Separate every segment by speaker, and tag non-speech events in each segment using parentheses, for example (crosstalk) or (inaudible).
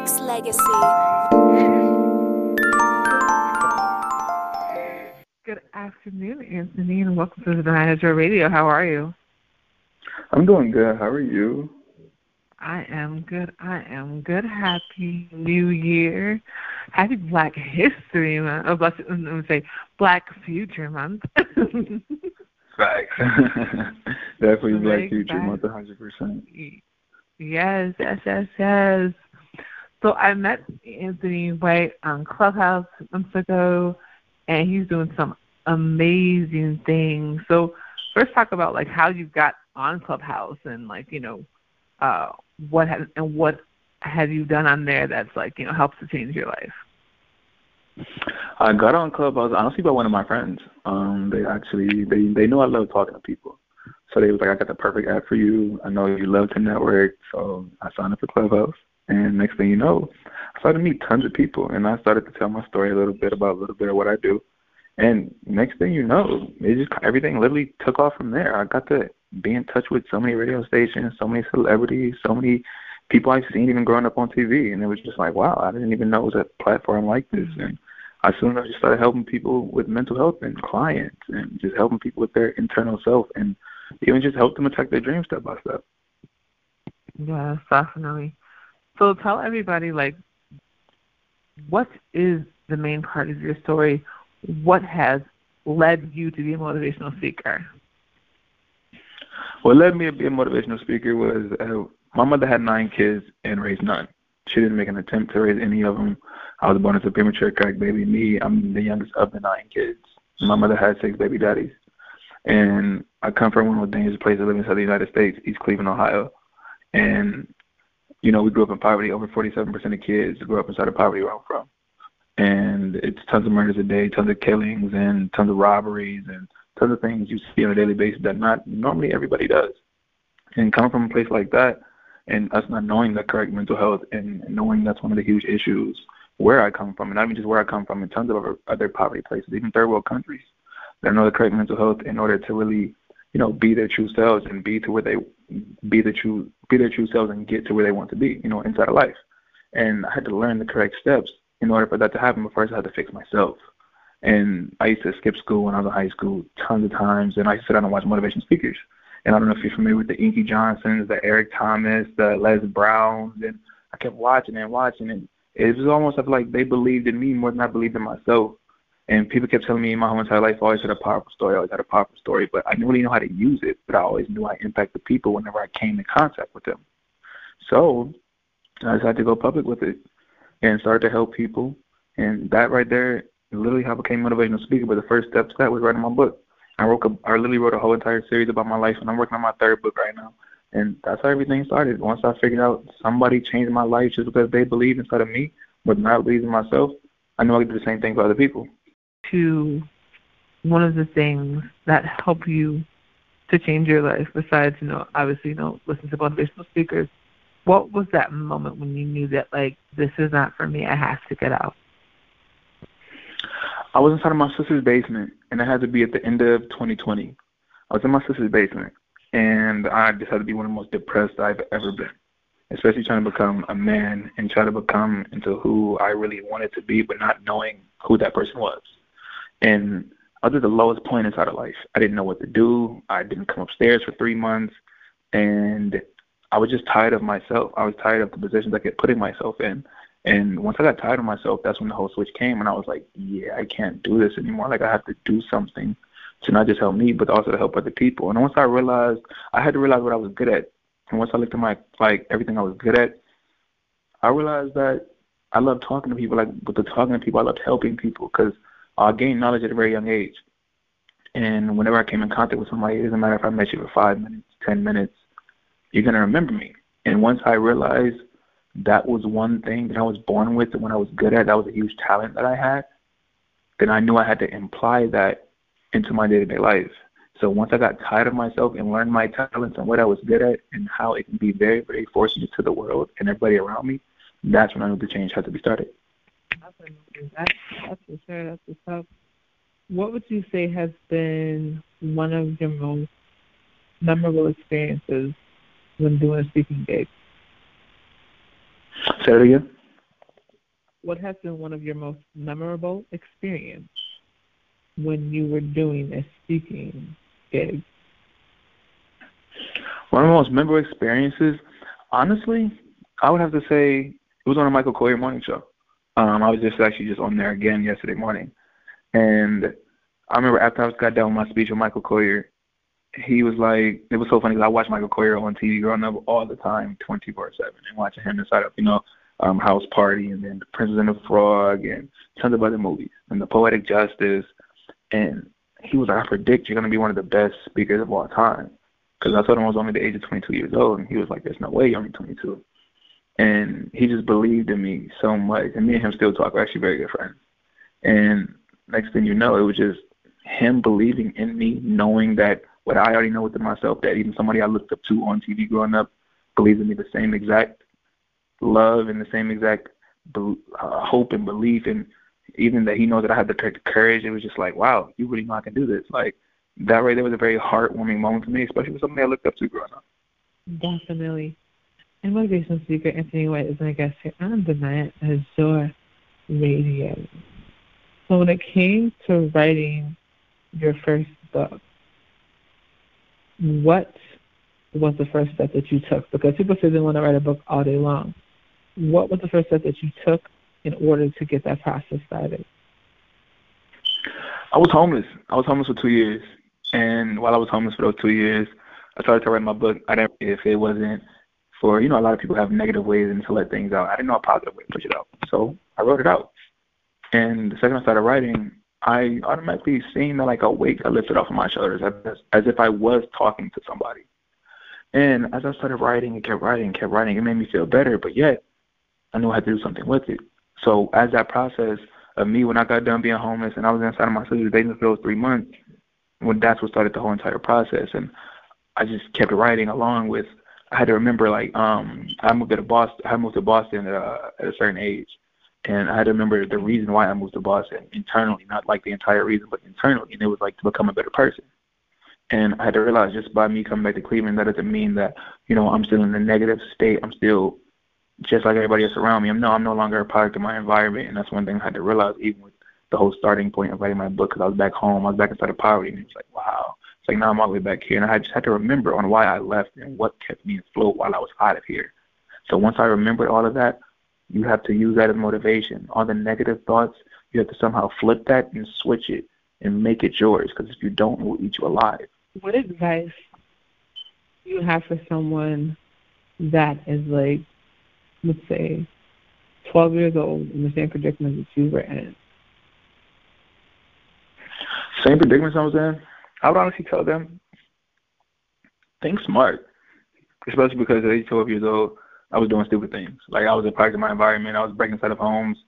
Speaker 1: X Legacy.
Speaker 2: Good afternoon, Anthony, and welcome to Danaya Azure Radio. How are you?
Speaker 3: I'm doing good. How are you?
Speaker 2: I am good. I am good. Happy New Year. Happy Black History Month. Oh, bless, let me say Black Future Month. (laughs)
Speaker 3: Facts. (laughs) Definitely Black Future. Month, 100%.
Speaker 2: Yes, yes, yes, yes. So I met Anthony White on Clubhouse months ago, and he's doing some amazing things. So first, talk about like how you got on Clubhouse and like you know, uh, what has and what have you done on there that's like you know helps to change your life.
Speaker 3: I got on Clubhouse honestly by one of my friends. Um, they actually they they know I love talking to people, so they was like, I got the perfect app for you. I know you love to network, so I signed up for Clubhouse. And next thing you know, I started to meet tons of people, and I started to tell my story a little bit about a little bit of what I do. And next thing you know, it just everything literally took off from there. I got to be in touch with so many radio stations, so many celebrities, so many people I've seen even growing up on TV, and it was just like, wow, I didn't even know it was a platform like this. And I soon enough just started helping people with mental health and clients, and just helping people with their internal self, and even just help them attack their dreams step by step.
Speaker 2: Yes, definitely. So tell everybody like what is the main part of your story? What has led you to be a motivational speaker?
Speaker 3: What led me to be a motivational speaker was uh, my mother had nine kids and raised none. She didn't make an attempt to raise any of them. I was born as a premature crack baby. Me, I'm the youngest of the nine kids. My mother had six baby daddies. And I come from one of the dangerous places live inside the United States, East Cleveland, Ohio. And, you know, we grew up in poverty. Over 47% of kids grew up inside of poverty where I'm from. And it's tons of murders a day, tons of killings, and tons of robberies, and tons of things you see on a daily basis that not normally everybody does. And coming from a place like that, and us not knowing the correct mental health and knowing that's one of the huge issues where I come from, and not even just where I come from, in tons of other, other poverty places, even third world countries, that know the correct mental health in order to really, you know, be their true selves and be to where they be the true be their true selves and get to where they want to be, you know, inside of life. And I had to learn the correct steps in order for that to happen. But first, I had to fix myself. And I used to skip school when I was in high school tons of times, and I used to sit down and watch motivation speakers. And I don't know if you're familiar with the Inky Johnsons, the Eric Thomas, the Les Browns, and I kept watching and watching, and it was almost like they believed in me more than I believed in myself. And people kept telling me my whole entire life I always had a powerful story, I always had a powerful story, but I didn't really know how to use it, but I always knew I impacted people whenever I came in contact with them. So I decided to go public with it and started to help people. And that right there, literally how I became a motivational speaker. But the first step to that was writing my book. I wrote, a, I literally wrote a whole entire series about my life, and I'm working on my third book right now. And that's how everything started. Once I figured out somebody changed my life just because they believed inside of me, but not believed in myself, I knew I could do the same thing for other people.
Speaker 2: To one of the things that help you to change your life, besides, you know, obviously, you know, listen to motivational speakers, what was that moment when you knew that like this is not for me, I have to get out?
Speaker 3: I was inside of my sister's basement, and it had to be at the end of 2020. I was in my sister's basement, and I just had to be one of the most depressed I've ever been, especially trying to become a man and try to become into who I really wanted to be, but not knowing who that person was. And I was at the lowest point inside of life. I didn't know what to do. I didn't come upstairs for three months, and I was just tired of myself. I was tired of the positions I kept putting myself in. And once I got tired of myself, that's when the whole switch came, and I was like, yeah, I can't do this anymore. Like I have to do something to not just help me, but also to help other people. And once I realized, I had to realize what I was good at. And once I looked at my like everything I was good at, I realized that I love talking to people. Like with the talking to people, I loved helping people because I gained knowledge at a very young age. And whenever I came in contact with somebody, it doesn't matter if I met you for five minutes, ten minutes, you're gonna remember me. And once I realized that was one thing that I was born with and when I was good at, that was a huge talent that I had, then I knew I had to imply that into my day to day life. So once I got tired of myself and learned my talents and what I was good at and how it can be very, very forcing to the world and everybody around me, that's when I knew the change had to be started.
Speaker 2: That's, that's for sure. That's what's up. What would you say has been one of your most memorable experiences when doing a speaking gig?
Speaker 3: Say that again.
Speaker 2: what has been one of your most memorable experience when you were doing a speaking gig?
Speaker 3: One of the most memorable experiences, honestly, I would have to say it was on a Michael Colyar morning show. Um, I was just actually just on there again yesterday morning, and I remember after I was got done with my speech with Michael Colyar, he was like, it was so funny because I watched Michael Colyar on TV growing up all the time, 24/7, and watching him inside up, you know, um, House Party, and then The Princess and the Frog, and tons of other movies, and The Poetic Justice, and he was like, I predict you're gonna be one of the best speakers of all time, because I told him I was only the age of 22 years old, and he was like, There's no way you're only 22, and he just believed in me so much, and me and him still talk. We're actually very good friends, and next thing you know, it was just him believing in me, knowing that what I already know within myself, that even somebody I looked up to on TV growing up believes in me the same exact love and the same exact be- uh, hope and belief, and even that he knows that I have the courage. It was just like, wow, you really know I can do this. Like that right there was a very heartwarming moment for me, especially with somebody I looked up to growing up.
Speaker 2: Definitely. And motivational speaker Anthony White is my guest here on Danaya Azure Radio. So when it came to writing your first book, what was the first step that you took? Because people say they want to write a book all day long. What was the first step that you took in order to get that process started?
Speaker 3: I was homeless. I was homeless for two years, and while I was homeless for those two years, I started to write my book. I didn't if it wasn't for you know a lot of people have negative ways to let things out. I didn't know a positive way to push it out, so I wrote it out. And the second I started writing, I automatically that like a weight got lifted off of my shoulders, as, as if I was talking to somebody. And as I started writing and kept writing and kept writing, it made me feel better. But yet, I knew I had to do something with it. So as that process of me, when I got done being homeless and I was inside of my sister's basement for those three months, when that's what started the whole entire process. And I just kept writing along with. I had to remember like um I moved to Boston. I moved to Boston uh, at a certain age, and I had to remember the reason why I moved to Boston internally, not like the entire reason, but internally, and it was like to become a better person. And I had to realize just by me coming back to Cleveland, that doesn't mean that you know I'm still in a negative state. I'm still just like everybody else around me. I'm no, I'm no longer a product of my environment, and that's one thing I had to realize, even with the whole starting point of writing my book, because I was back home, I was back inside of poverty, and it's like, wow, like now I'm all the way back here, and I just had to remember on why I left and what kept me afloat while I was out of here. So once I remembered all of that, you have to use that as motivation. All the negative thoughts, you have to somehow flip that and switch it and make it yours. Because if you don't, it will eat you alive.
Speaker 2: What advice do you have for someone that is like, let's say, 12 years old in the same predicament that you were in?
Speaker 3: Same predicament I was in? I would honestly tell them, think smart. Especially because at age 12 years old, I was doing stupid things. Like I was a product of my environment. I was breaking inside of homes.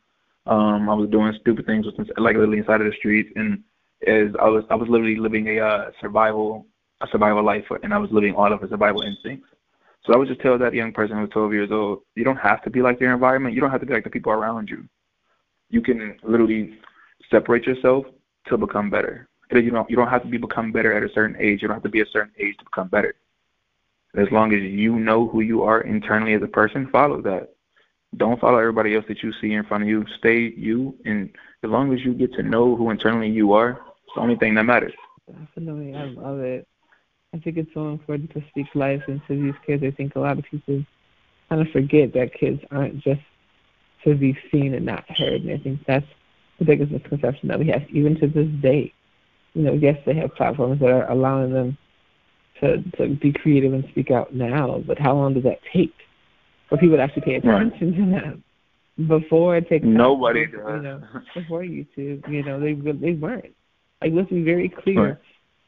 Speaker 3: Um, I was doing stupid things with like literally inside of the streets. And as I was, I was literally living a uh, survival, a survival life, and I was living all of a survival instincts. So I would just tell that young person who was 12 years old, you don't have to be like your environment. You don't have to be like the people around you. You can literally separate yourself to become better. You don't, you don't have to be become better at a certain age. You don't have to be a certain age to become better. As long as you know who you are internally as a person, follow that. Don't follow everybody else that you see in front of you. Stay you, and as long as you get to know who internally you are, it's the only thing that matters.
Speaker 2: Definitely, I love it. I think it's so important to speak life into these kids. I think a lot of people kind of forget that kids aren't just to be seen and not heard, and I think that's the biggest misconception that we have, even to this day. You know, yes, they have platforms that are allowing them to to be creative and speak out now, but how long does that take for people to actually pay attention right. to them? Before it takes
Speaker 3: nobody does.
Speaker 2: You know, (laughs) before YouTube, you know, they they weren't. Like let's be very clear.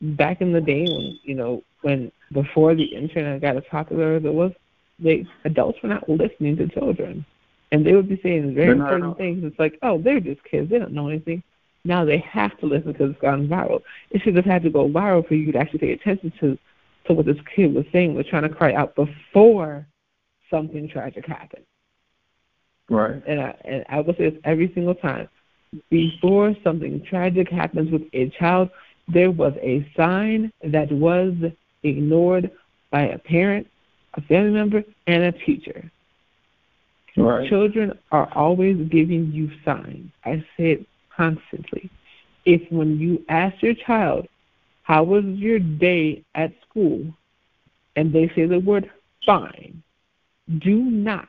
Speaker 2: Right. Back in the day when you know when before the internet got as popular as it was, they adults were not listening to children, and they would be saying very important things. It's like, oh, they're just kids; they don't know anything. Now they have to listen because it's gone viral. It should have had to go viral for you to actually pay attention to to what this kid was saying, was trying to cry out before something tragic happened.
Speaker 3: Right.
Speaker 2: And I and I will say this every single time. Before something tragic happens with a child, there was a sign that was ignored by a parent, a family member, and a teacher.
Speaker 3: Right.
Speaker 2: Children are always giving you signs. I say it constantly. If when you ask your child, How was your day at school? and they say the word fine, do not,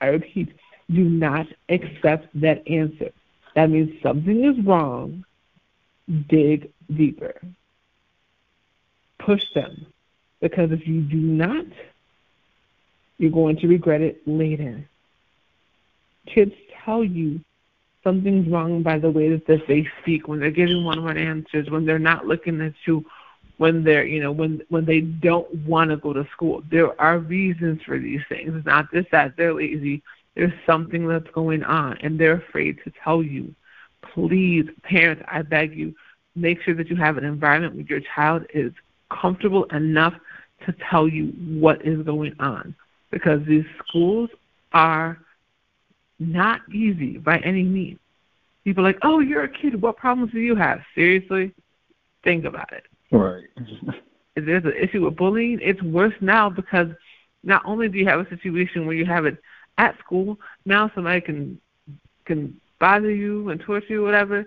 Speaker 2: I repeat, do not accept that answer. That means something is wrong. Dig deeper. Push them. Because if you do not, you're going to regret it later. Kids tell you something's wrong by the way that they speak, when they're giving one word answers, when they're not looking at you, when they're you know, when when they don't want to go to school. There are reasons for these things. It's not just that they're lazy. There's something that's going on and they're afraid to tell you. Please, parents, I beg you, make sure that you have an environment where your child is comfortable enough to tell you what is going on because these schools are not easy by any means. People are like, oh, you're a kid. What problems do you have? Seriously? Think about it.
Speaker 3: Right. (laughs)
Speaker 2: if there's an issue with bullying, it's worse now because not only do you have a situation where you have it at school, now somebody can can bother you and torture you, whatever,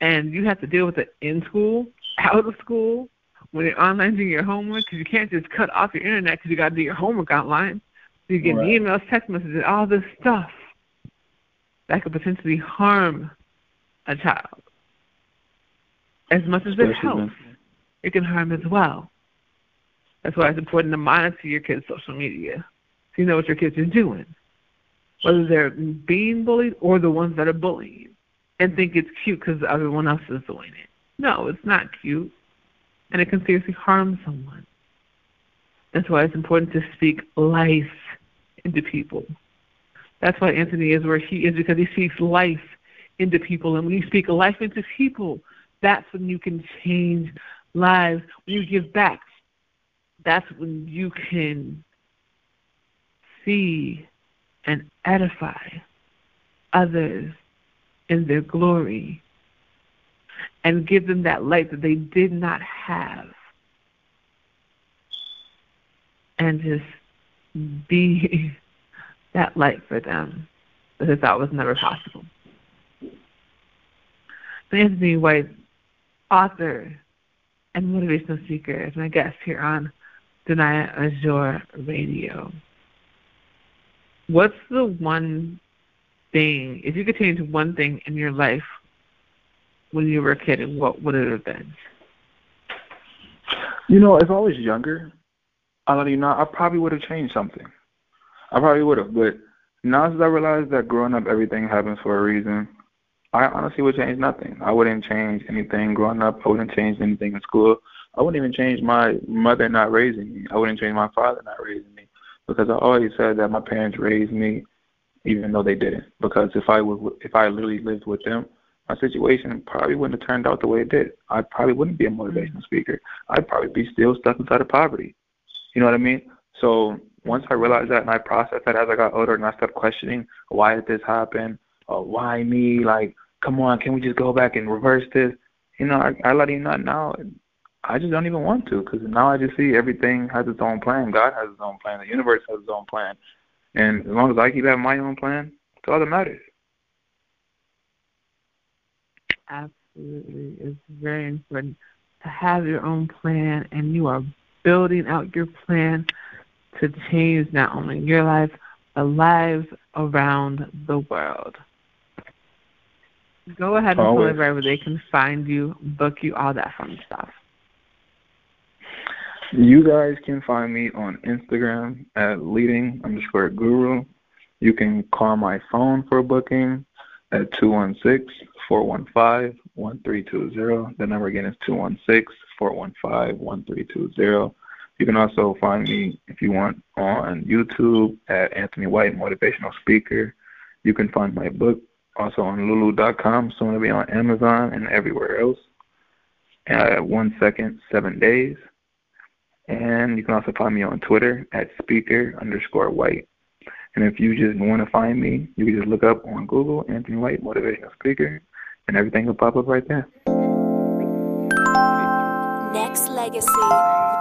Speaker 2: and you have to deal with it in school, (laughs) out of school, when you're online doing your homework, because you can't just cut off your internet because you got to do your homework online. So you get right. emails, text messages, all this stuff that could potentially harm a child. As much as it helps, it can harm as well. That's why it's important to monitor your kids' social media so you know what your kids are doing, whether they're being bullied or the ones that are bullying, and think it's cute because everyone else is doing it. No, it's not cute, and it can seriously harm someone. That's why it's important to speak life into people. That's why Anthony is where he is because he speaks life into people. And when you speak life into people, that's when you can change lives. When you give back, that's when you can see and edify others in their glory and give them that light that they did not have. And just be (laughs) that light for them that they thought was never possible. Anthony White, author and motivational speaker, is my guest here on Danaya Azure Radio. What's the one thing, if you could change one thing in your life when you were a kid, what would it have been?
Speaker 3: You know, if I was younger, I let you know, I probably would have changed something. I probably would have, but now as I realize that growing up, everything happens for a reason. I honestly would change nothing. I wouldn't change anything growing up. I wouldn't change anything in school. I wouldn't even change my mother not raising me. I wouldn't change my father not raising me because I always said that my parents raised me, even though they didn't. Because if I would, if I literally lived with them, my situation probably wouldn't have turned out the way it did. I probably wouldn't be a motivational speaker. I'd probably be still stuck inside of poverty. You know what I mean? So once I realized that and I processed that as I got older and I started questioning why did this happen, uh, why me? Like, come on, can we just go back and reverse this? You know, I, I let you know now. I just don't even want to because now I just see everything has its own plan. God has his own plan. The universe has its own plan. And as long as I keep having my own plan, it's all that matters.
Speaker 2: Absolutely. It's very important to have your own plan and you are building out your plan to change not only your life, but lives around the world. Go ahead and tell everybody where they can find you, book you, all that fun stuff.
Speaker 3: You guys can find me on Instagram at leading underscore guru. You can call my phone for booking at 216-415-1320. The number again is 216-415-1320. You can also find me, if you want, on YouTube at Anthony White Motivational Speaker. You can find my book also on lulu.com, soon to be on Amazon and everywhere else. At one second, seven days. And you can also find me on Twitter at speaker underscore white. And if you just want to find me, you can just look up on Google Anthony White Motivational Speaker, and everything will pop up right there.
Speaker 1: Nexx Legacy.